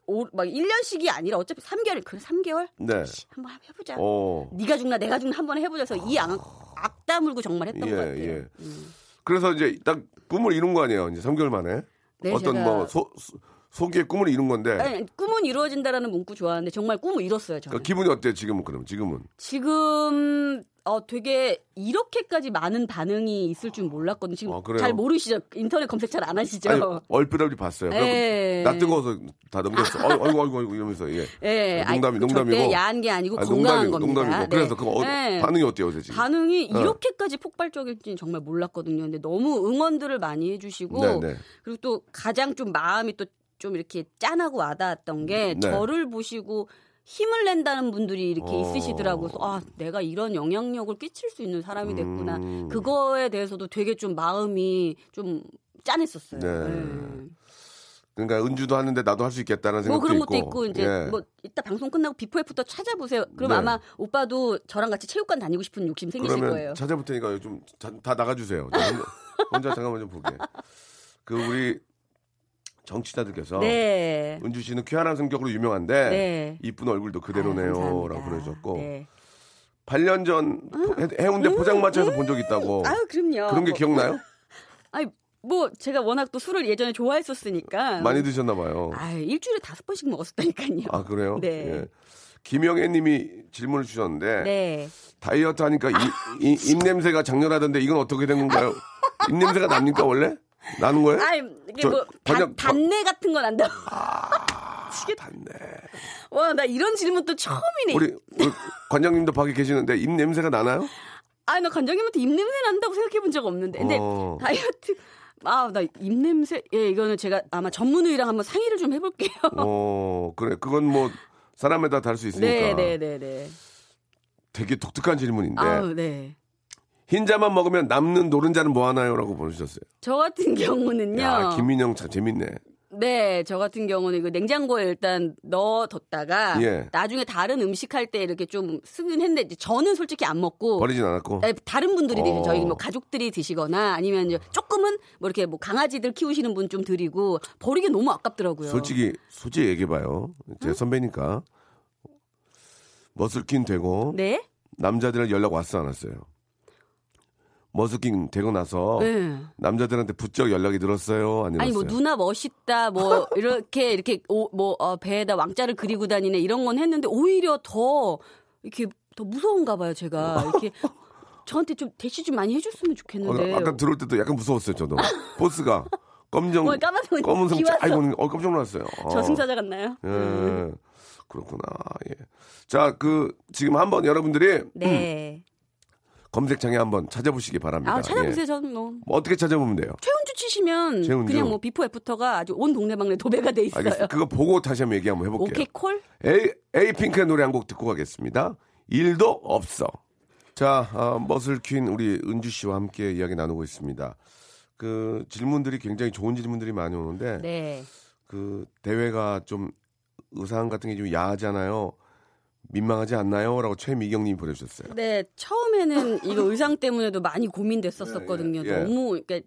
오, 막 1년씩이 아니라 어차피 3개월, 그래 3개월? 네. 씨, 한번 해보자. 어. 네가 죽나 내가 죽나 한번 해보자 해서 이 악, 악 다물고 정말 했던 예, 것 같아요. 예. 음. 그래서 이제 딱 꿈을 이룬 거 아니에요. 이제 3개월 만에. 네, 어떤 뭐 소, 소- 속의 꿈을 이룬 건데. 아니, 꿈은 이루어진다라는 문구 좋아하는데 정말 꿈을 이뤘어요. 저는. 그러니까 기분이 어때요? 지금은 그럼 지금은. 지금 어 되게 이렇게까지 많은 반응이 있을 줄 몰랐거든요. 지금 아, 그래요? 잘 모르시죠? 인터넷 검색 잘 안 하시죠? 아니 얼핏 얼핏 봤어요. 예. 나 뜨거워서 다 넘겼어. 아이고 아이고 아이고, 아이고 이러면서 예. 예, 아니, 농담이 그 농담이고. 야한 게 아니고 아니, 건강한 농담이고, 겁니다. 농담이고. 그래서 그 어, 네. 반응이 어때요, 지금? 반응이 어. 이렇게까지 폭발적일지는 정말 몰랐거든요. 근데 너무 응원들을 많이 해주시고 네, 네. 그리고 또 가장 좀 마음이 또 좀 이렇게 짠하고 와닿았던 게 네. 저를 보시고 힘을 낸다는 분들이 이렇게 어. 있으시더라고요. 아 내가 이런 영향력을 끼칠 수 있는 사람이 됐구나. 음. 그거에 대해서도 되게 좀 마음이 좀 짠했었어요. 네. 네. 그러니까 은주도 하는데 나도 할 수 있겠다는 뭐 생각도 그런 있고. 것도 있고 이제 예. 뭐 이따 방송 끝나고 before after 찾아보세요. 그럼 네. 아마 오빠도 저랑 같이 체육관 다니고 싶은 욕심 생기실 그러면 거예요. 찾아볼 테니까 좀 다 나가주세요. 혼자 잠깐만 좀 보게. 그 우리 정치자들께서 네. 은주 씨는 쾌활한 성격으로 유명한데 네. 이쁜 얼굴도 그대로네요라고. 보내줬고 네. 8년 전 해- 해운대 포장마차에서 본적 있다고 아유 그럼요. 그런 게 뭐, 기억나요? *laughs* 아니 뭐 제가 워낙 또 술을 예전에 좋아했었으니까. 많이 드셨나 봐요. 아유 일주일에 다섯 번씩 먹었었다니까요. 아 그래요? 네. 예. 김영애님이 질문을 주셨는데 네. 다이어트 하니까 이, 이- 입냄새가 장렬하던데 이건 어떻게 된 건가요? *laughs* 입 냄새가 납니까 원래? 나는 거예요? 아이 이게 저뭐 단, 단내 같은 건 안다. 닿네. *laughs* 와나 이런 질문 또 처음이네. 우리, 우리 관장님도 밖에 계시는데 입 냄새가 나나요? 아 나 관장님한테 입 냄새 난다고 생각해 본 적 없는데. 근데 어. 다이어트 아 나 입냄새 예 이거는 제가 아마 전문의랑 한번 상의를 좀 해볼게요. 어 그래 그건 뭐 사람에다 다를 수 있으니까 네 네 네 네. 되게 독특한 질문인데 아우 네. 흰자만 먹으면 남는 노른자는 뭐 하나요라고 보내주셨어요. 저 같은 경우는요. 야 김민영 참 재밌네. 네, 저 같은 경우는 이거 냉장고에 일단 넣어뒀다가 예. 나중에 다른 음식 할 때 이렇게 좀 쓰긴 했는데 저는 솔직히 안 먹고 버리진 않았고. 네, 다른 분들이 어. 저희 뭐 가족들이 드시거나 아니면 이제 조금은 뭐 이렇게 뭐 강아지들 키우시는 분 좀 드리고 버리기 너무 아깝더라고요. 솔직히 솔직히 얘기해봐요. 제 선배니까 머슬킨 되고 네? 남자들은 연락 왔어 안 왔어요? 머슬킨 되고 나서 네. 남자들한테 부쩍 연락이 늘었어요 늘었어요? 아니 뭐 누나 멋있다 뭐 *laughs* 이렇게 이렇게 오, 뭐 어, 배에다 왕자를 그리고 다니네 이런 건 했는데 오히려 더 이렇게 더 무서운가 봐요 제가 이렇게 *laughs* 저한테 좀 대시 좀 많이 해줬으면 어, 좋겠는데 아까 들어올 때도 약간 무서웠어요 저도 *laughs* 보스가 검정 까만색 검은색. 아이고 어 깜짝 놀랐어요. 어. 저승사자 같나요? 예. 그렇구나. 예. 자, 그 지금 한번 여러분들이 네. 검색창에 한번 찾아보시기 바랍니다. 아 찾아보세요 예. 저는 뭐 뭐 어떻게 찾아보면 돼요? 최은주 치시면 최은주. 그냥 뭐 비포 애프터가 아주 온 동네방네 도배가 돼 있어요. 알겠습니다. 그거 보고 다시 한번 얘기 한번 해볼게요. 오케이 콜? 에이, 에이핑크의 노래 한 곡 듣고 가겠습니다. 일도 없어. 자, 아, muscle queen 우리 은주 씨와 함께 이야기 나누고 있습니다. 그 질문들이 굉장히 좋은 질문들이 많이 오는데 네. 그 대회가 좀 의상 같은 게 좀 야하잖아요. 민망하지 않나요? 라고 최미경 님이 보내주셨어요. 네, 처음에는 이거 의상 때문에도 많이 고민됐었었거든요. 예, 예, 예. 너무 그러니까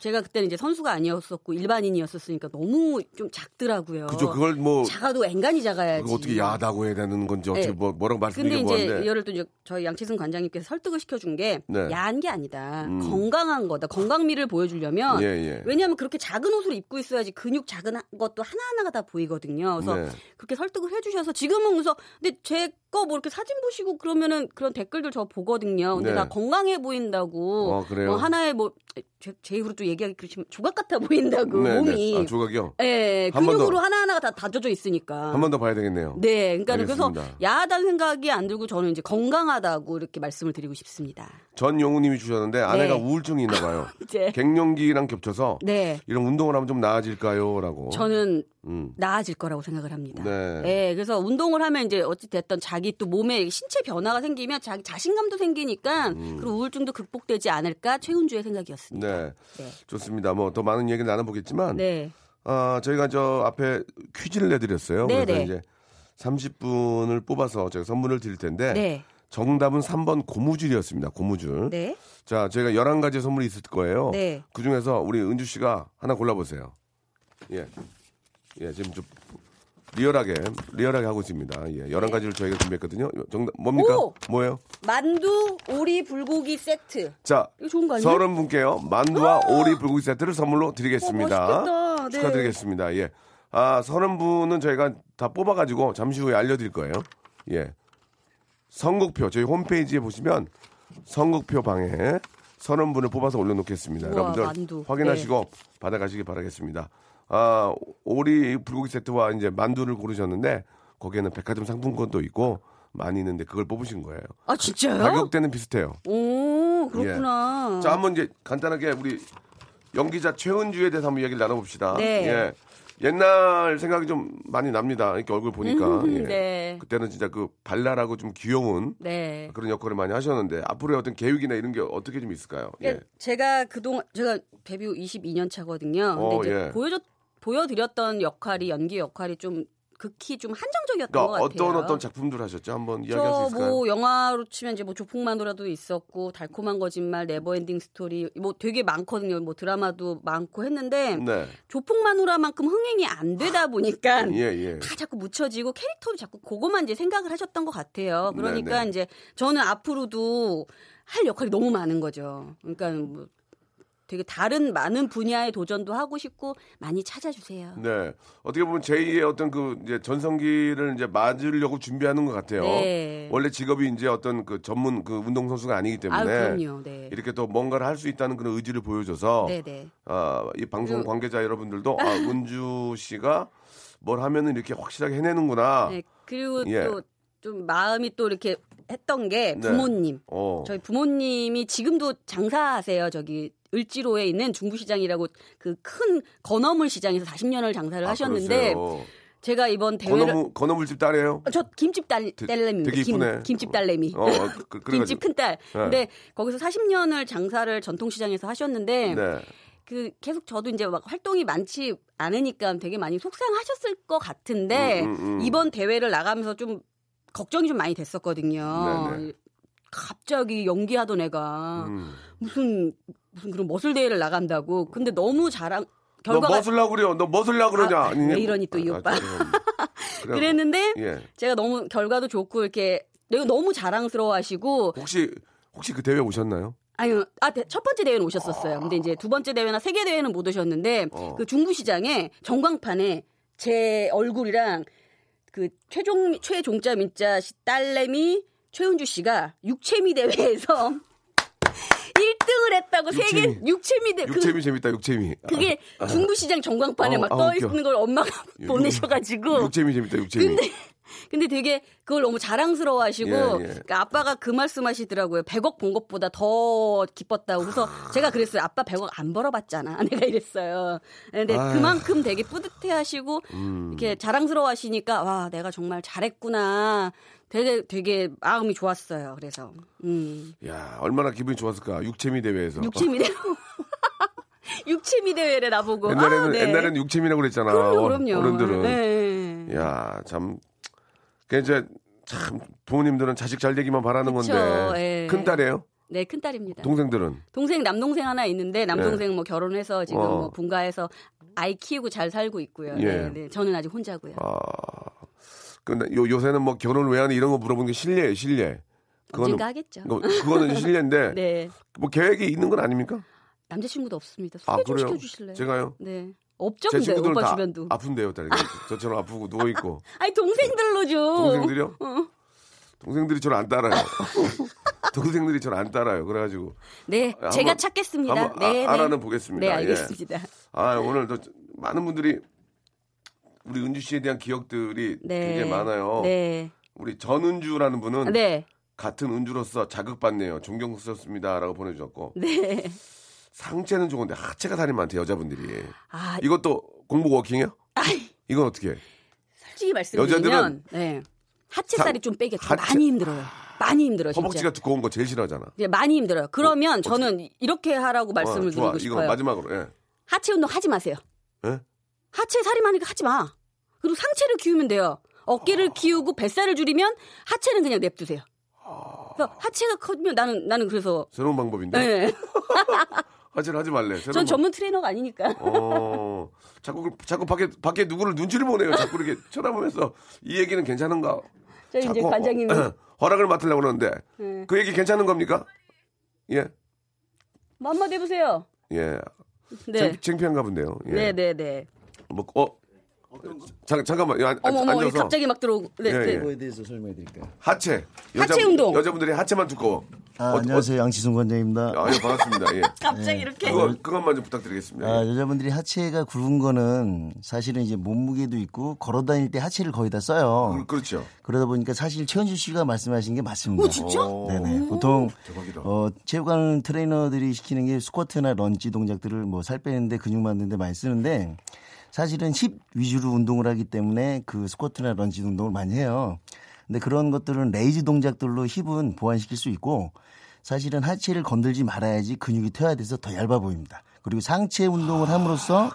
제가 그때는 이제 선수가 아니었었고 일반인이었었으니까 너무 좀 작더라고요. 그죠? 그걸 뭐 작아도 앵간히 작아야지. 어떻게 야하다고 해야 되는 건지 어떻게 네. 뭐 뭐라고 근데 말씀드리기 이제 이거를 또 이제 저희 양치승 관장님께서 설득을 시켜준 게 네. 야한 게 아니다. 음. 건강한 거다. 건강미를 보여주려면 예, 예. 왜냐하면 그렇게 작은 옷을 입고 있어야지 근육 작은 하- 것도 하나하나가 다 보이거든요. 그래서 네. 그렇게 설득을 해주셔서 지금은 그래서 근데 제 거 뭐 이렇게 사진 보시고 그러면은 그런 댓글들 저 보거든요. 근데 네. 다 건강해 보인다고. 어, 그래요? 뭐 하나의 뭐 제, 제 입으로 또 얘기하기 그렇지만 조각 같아 보인다고 네, 몸이. 네. 아, 조각이요? 예, 더. 근육으로 하나하나가 다 다져져 있으니까. 한 번 더 봐야 되겠네요. 네, 그러니까 그래서 알겠습니다. 야하다는 생각이 안 들고 저는 이제 건강하다고 이렇게 말씀을 드리고 싶습니다. 전용우님이 주셨는데 아내가 네. 우울증이 있나 봐요. *laughs* 이제 갱년기랑 겹쳐서 네, 이런 운동을 하면 좀 나아질까요?라고. 저는 음. 나아질 거라고 생각을 합니다. 네. 네, 그래서 운동을 하면 이제 어찌 됐던 자기 또 몸에 신체 변화가 생기면 자기 자신감도 생기니까 음. 그리고 우울증도 극복되지 않을까 최훈주의 생각이었습니다. 네. 네. 좋습니다. 뭐 더 많은 얘기를 나눠보겠지만 네. 아, 저희가 저 앞에 퀴즈를 내드렸어요. 네, 그래서 네. 이제 30분을 뽑아서 제가 선물을 드릴 텐데 네. 정답은 3번 고무줄이었습니다. 고무줄. 네. 자, 저희가 11가지 선물이 있을 거예요. 네. 그 중에서 우리 은주 씨가 하나 골라보세요. 예. 예, 지금 좀 리얼하게, 리얼하게 하고 있습니다. 예, 11가지를 저희가 준비했거든요. 정답, 뭡니까? 오! 뭐예요? 만두 오리 불고기 세트. 자, 이거 좋은 거 아니에요? 서른 분께요. 만두와 오리 불고기 세트를 선물로 드리겠습니다. 어, 맛있겠다. 네. 축하드리겠습니다. 예. 아, 서른 분은 저희가 다 뽑아 가지고 잠시 후에 알려 드릴 거예요. 예. 선곡표, 저희 홈페이지에 보시면 선곡표 방에 서른 분을 뽑아서 올려 놓겠습니다. 우와, 여러분들 만두. 확인하시고 받아 가시기 바라겠습니다. 아, 오리 불고기 세트와 이제 만두를 고르셨는데 거기에는 백화점 상품권도 있고 많이 있는데 그걸 뽑으신 거예요. 아 진짜요? 가격대는 비슷해요. 오 그렇구나. 자, 한번 이제 간단하게 우리 연기자 최은주에 대해서 한번 얘기를 나눠봅시다. 네. 예. 옛날 생각이 좀 많이 납니다. 이렇게 얼굴 보니까. 예. 네. 그때는 진짜 그 발랄하고 좀 귀여운 네. 그런 역할을 많이 하셨는데 앞으로의 어떤 계획이나 이런 게 어떻게 좀 있을까요? 예. 그러니까 제가 그동안 제가 데뷔 후 22년 차거든요. 근데 어, 이제 예. 보여줬 보여드렸던 역할이 연기 역할이 좀 극히 좀 한정적이었던 것 그러니까 같아요. 어떤 어떤 작품들 하셨죠? 한번 이야기할 수저 있을까요? 뭐 영화로 치면 이제 뭐 조폭마누라도 있었고 달콤한 거짓말, 네버엔딩 스토리 뭐 되게 많거든요. 뭐 드라마도 많고 했는데 네. 조폭마누라만큼 흥행이 안 되다 보니까 예, 예. 다 자꾸 묻혀지고 캐릭터도 자꾸 그것만 이제 생각을 하셨던 것 같아요. 그러니까 네, 네. 이제 저는 앞으로도 할 역할이 너무 많은 거죠. 그러니까 뭐 되게 다른 많은 분야의 도전도 하고 싶고 많이 찾아주세요. 네. 어떻게 보면 제2의 어떤 그 이제 전성기를 이제 맞으려고 준비하는 것 같아요. 네. 원래 직업이 이제 어떤 그 전문 그 운동선수가 아니기 때문에 아, 그럼요. 네. 이렇게 또 뭔가를 할 수 있다는 그런 의지를 보여줘서 네네. 아, 이 방송 그리고- 관계자 여러분들도 아, *laughs* 은주 씨가 뭘 하면은 이렇게 확실하게 해내는구나. 네. 그리고 예. 또좀 마음이 또 이렇게 했던 게 네. 부모님. 어. 저희 부모님이 지금도 장사하세요. 저기 을지로에 있는 중부시장이라고 그 큰 건어물 시장에서 40년을 장사를 아, 하셨는데 그러세요. 제가 이번 대회를 건어물 건어물집 딸이에요. 어, 저 김집 딸 되- 딸내미입니다. 되게 김, 이쁘네. 김 집 딸내미. 어, 어, 그, *laughs* 그래가지고. 김집 큰 딸. 네. 근데 거기서 40년을 장사를 전통시장에서 하셨는데 네. 그 계속 저도 이제 막 활동이 많지 않으니까 되게 많이 속상하셨을 것 같은데 음, 음, 음. 이번 대회를 나가면서 좀 걱정이 좀 많이 됐었거든요. 네네. 갑자기 연기하던 애가 음. 무슨 무슨 그런 머슬 대회를 나간다고. 근데 너무 자랑 너 결과가 멋을라 그래요. 너 멋을라 그러냐? 아? 왜 이러니 또이 아, 오빠. 죄송합니다. *laughs* 그래- 그랬는데 예. 제가 너무 결과도 좋고 이렇게 너무 자랑스러워하시고 혹시 혹시 그 대회 오셨나요? 아유 아첫 번째 대회는 오셨었어요. 근데 이제 두 번째 대회나 세 개 대회는 못 오셨는데 어. 그 중부시장에 전광판에 제 얼굴이랑 그 최종 최종자 민자 씨 딸내미 최은주 씨가 육체미 대회에서 1등을 했다고 세계 육체미. 육체미 대 그, 육체미 재밌다. 육체미. 그게 중부시장 전광판에 어, 막 아, 떠 웃겨. 있는 걸 엄마가 보내셔가지고 육체미 재밌다. 육체미. 근데 근데 되게 그걸 너무 자랑스러워하시고 예, 예. 그러니까 아빠가 그 말씀하시더라고요. 100억 본 것보다 더 기뻤다고. 그래서 제가 그랬어요. 아빠 100억 안 벌어봤잖아. *laughs* 내가 이랬어요. 근데. 음. 그만큼 되게 뿌듯해하시고 이렇게 자랑스러워하시니까 와 내가 정말 잘했구나. 되게 되게 마음이 좋았어요. 그래서 음. 야 얼마나 기분이 좋았을까. 육체미 대회에서. 육체미 대회 *laughs* 육체미 대회를 나보고 옛날에는 아, 네. 옛날에는 육체미라고 그랬잖아. 그럼요, 어, 그럼요. 어른들은. 네. 야, 참. 그 이제 참 부모님들은 자식 잘 되기만 바라는 그쵸, 건데. 예. 큰 딸이에요? 네, 큰 딸입니다. 동생들은? 동생 남동생 하나 있는데 남동생 뭐 결혼해서 지금 어. 뭐 분가해서 아이 키우고 잘 살고 있고요. 예. 네, 네. 저는 아직 혼자고요. 아. 근데 요 요새는 뭐 결혼을 왜 하니 이런 거 물어보는 게 실례예요, 실례. 언젠가 하겠죠. 그거- 그거는 실례인데 *laughs* 네. 뭐 계획이 있는 건 아닙니까? 남자친구도 없습니다. 아, 소개 좀 그래요? 시켜주실래요? 제가요? 네. 없죠, 제 근데 오빠 다 주변도. 아픈데요, 딸이. *laughs* 저처럼 아프고 누워 있고. *laughs* 아니 동생들로 좀. 동생들이요? 어. 동생들이 저를 안 따라요. 동생들이 저를 안 따라요. 그래가지고 네, 한번- 제가 찾겠습니다. 한번 네, 아, 네. 알아는 보겠습니다. 네, 예. 알겠습니다. 아 오늘도 많은 분들이 우리 은주 씨에 대한 기억들이 네. 굉장히 많아요. 네. 우리 전은주라는 분은 네. 같은 은주로서 자극받네요. 존경스럽습니다라고 보내주셨고 네. 상체는 좋은데 하체가 살이 많대 여자분들이. 아, 이것도 공복 워킹이야? 아이, 이건 어떻게? 해? 솔직히 말씀드리면 네. 하체 살이 좀 빼기 좀 하체- 많이 힘들어요. 많이 힘들어요, 진짜. 허벅지가 두꺼운 거 제일 싫어하잖아. 네, 많이 힘들어요. 그러면 어, 저는 이렇게 하라고 말씀을 어, 좋아. 드리고 이거 싶어요. 마지막으로. 예. 하체 운동 하지 마세요. 예? 하체 살이 많으니까 하지 마. 그리고 상체를 키우면 돼요. 어깨를 키우고 뱃살을 줄이면 하체는 그냥 냅두세요. 그래서 하체가 커지면 나는 나는 그래서 새로운 방법인데. 네. *laughs* 하체를 하지 말래. 전 방- 전문 트레이너가 아니니까. 어, 자꾸 그- 자꾸 밖에 밖에 누구를 눈치를 보내요. 자꾸 이렇게 쳐다보면서 이 얘기는 괜찮은가? 저 이제 관장님이 *clears throat* 허락을 맡으려고 그러는데 네. 그 얘기 괜찮은 겁니까? 예, 뭐 한마디 해보세요. 예. 네. 창- 창피한가 본데요. 예. 네, 네, 네. 뭐, 어, 잠, 잠깐만, 야, 앉, 어머, 어머, 앉아서 갑자기 막 들어오고. 네, 예, 네. 예. 그거에 대해서 설명해 드릴까요? 하체. 하체 운동. 여자분들이 하체만 두꺼워. 아, 어, 안녕하세요. 양치순 관장입니다. 어, 아, 예, 반갑습니다. 예. *laughs* 갑자기 이렇게. 그거, 그것만 좀 부탁드리겠습니다. 아, 예. 여자분들이 하체가 굵은 거는 사실은 이제 몸무게도 있고 걸어 다닐 때 하체를 거의 다 써요. 그- 그렇죠. 그러다 보니까 사실 최현주 씨가 말씀하신 게 맞습니다. 오, 진짜? 네네. 보통 대박이다. 어, 체육관 트레이너들이 시키는 게 스쿼트나 런지 동작들을 뭐 살 빼는데 근육 만드는데 많이 쓰는데 사실은 힙 위주로 운동을 하기 때문에 그 스쿼트나 런지 운동을 많이 해요. 근데 그런 것들은 raise 동작들로 힙은 보완시킬 수 있고 사실은 하체를 건들지 말아야지 근육이 퇴화 돼서 더 얇아 보입니다. 그리고 상체 운동을 함으로써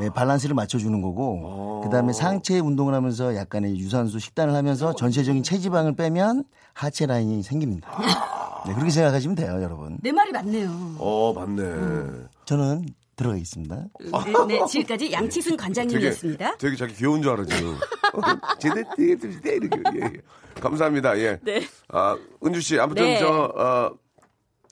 예, 밸런스를 맞춰주는 거고 그다음에 상체 운동을 하면서 약간의 유산소 식단을 하면서 전체적인 체지방을 빼면 하체 라인이 생깁니다. 네, 그렇게 생각하시면 돼요, 여러분. 내 말이 맞네요. 어, 맞네. 저는 들어가겠습니다. 네, 네. 지금까지 양치순 되게, 관장님이었습니다. 되게 자기 귀여운 줄 알아, 지금. 제대로, 이렇게. 예, 예. 감사합니다. 예. 네. 아, 은주 씨, 아무튼 네. 저, 어,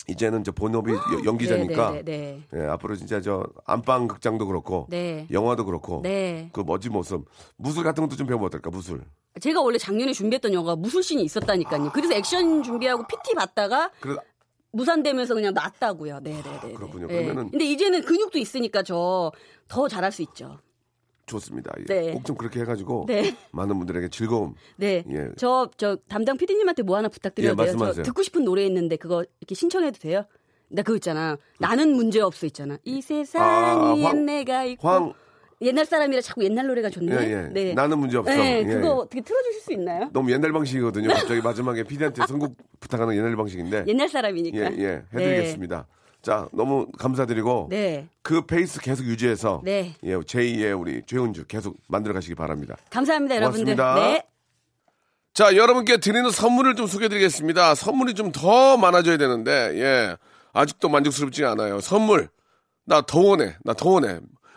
이제는 저 본업이 여- 연기자니까. 네, 네, 네. 예, 앞으로 진짜 저 안방 극장도 그렇고. 네. 영화도 그렇고. 네. 그 멋진 모습. 무술 같은 것도 좀 배우면 어떨까, 무술. 제가 원래 작년에 준비했던 영화가 무술신이 있었다니까요. 그래서 액션 준비하고 PT 받다가 그래, 무산되면서 그냥 놨다고요. 네, 네, 네. 그렇군요. 네. 그러면은- 근데 이제는 근육도 있으니까 저 더 잘할 수 있죠. 좋습니다. 예. 네. 꼭좀 그렇게 해가지고. 네. 많은 분들에게 즐거움. 네. 예. 저, 저 담당 PD님한테 뭐 하나 부탁드려도 예? 저 말씀하세요. 듣고 싶은 노래 있는데 그거 이렇게 신청해도 돼요? 나 그거 있잖아. 나는 문제 없어 있잖아. 이 아, 황- 내가 있고. 황, 옛날 사람이라 자꾸 옛날 노래가 좋네. 예, 예. 네. 나는 문제 없어. 네, 예, 그거 예. 어떻게 틀어주실 수 있나요? 너무 옛날 방식이거든요. 갑자기 마지막에 피디한테 선곡 부탁하는 옛날 방식인데. 옛날 사람이니까. 예, 예. 해드리겠습니다. 자, 너무 감사드리고. 네. 그 페이스 계속 유지해서. 네. 예, 제2의 우리 최은주 계속 만들어 가시기 바랍니다. 감사합니다, 여러분들. 고맙습니다. 네. 자, 여러분께 드리는 선물을 좀 소개해 드리겠습니다. 선물이 좀 더 많아져야 되는데, 예. 아직도 만족스럽지 않아요. 선물. 나 더 원해. 나 더 원해.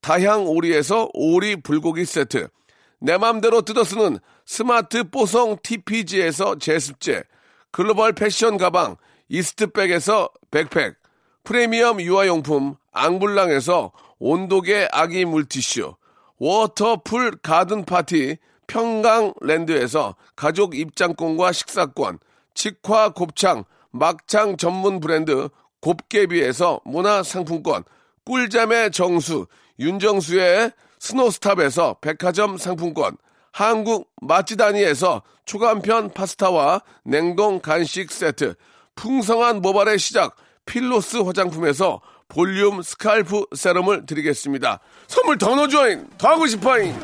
다향 오리에서 오리 불고기 세트, 내 맘대로 뜯어 쓰는 스마트 뽀송 TPG에서 제습제, 글로벌 패션 가방 이스트백에서 백팩, 프리미엄 유아용품 앙블랑에서 온도계 아기 물티슈, 워터풀 가든 파티 평강랜드에서 가족 입장권과 식사권, 직화 곱창, 막창 전문 브랜드 곱개비에서 문화상품권, 꿀잠의 정수, 윤정수의 스노스탑에서 백화점 상품권, 한국 맛지다니에서 초간편 파스타와 냉동 간식 세트, 풍성한 모발의 시작, 필로스 화장품에서 볼륨 스칼프 세럼을 드리겠습니다. 선물 더 넣어줘잉! 더 하고 싶어잉!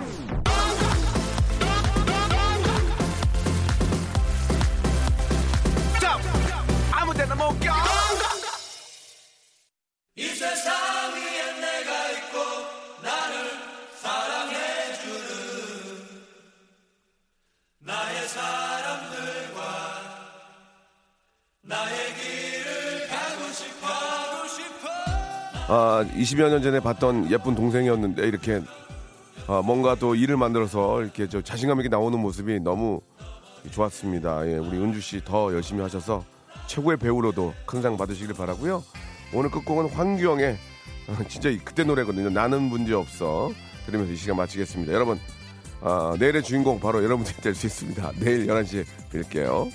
아무 데나 못 가. 아, 20여 년 전에 봤던 예쁜 동생이었는데 이렇게 아, 뭔가 또 일을 만들어서 이렇게 저 자신감 있게 나오는 모습이 너무 좋았습니다. 예, 우리 은주 씨 더 열심히 하셔서 최고의 배우로도 큰 상 받으시길 바라고요. 오늘 끝곡은 황규영의 어, 진짜 이- 그때 노래거든요. 나는 문제 없어 들으면서 이 시간 마치겠습니다. 여러분 아, 내일의 주인공 바로 여러분들이 될 수 있습니다. 내일 11시에 뵐게요.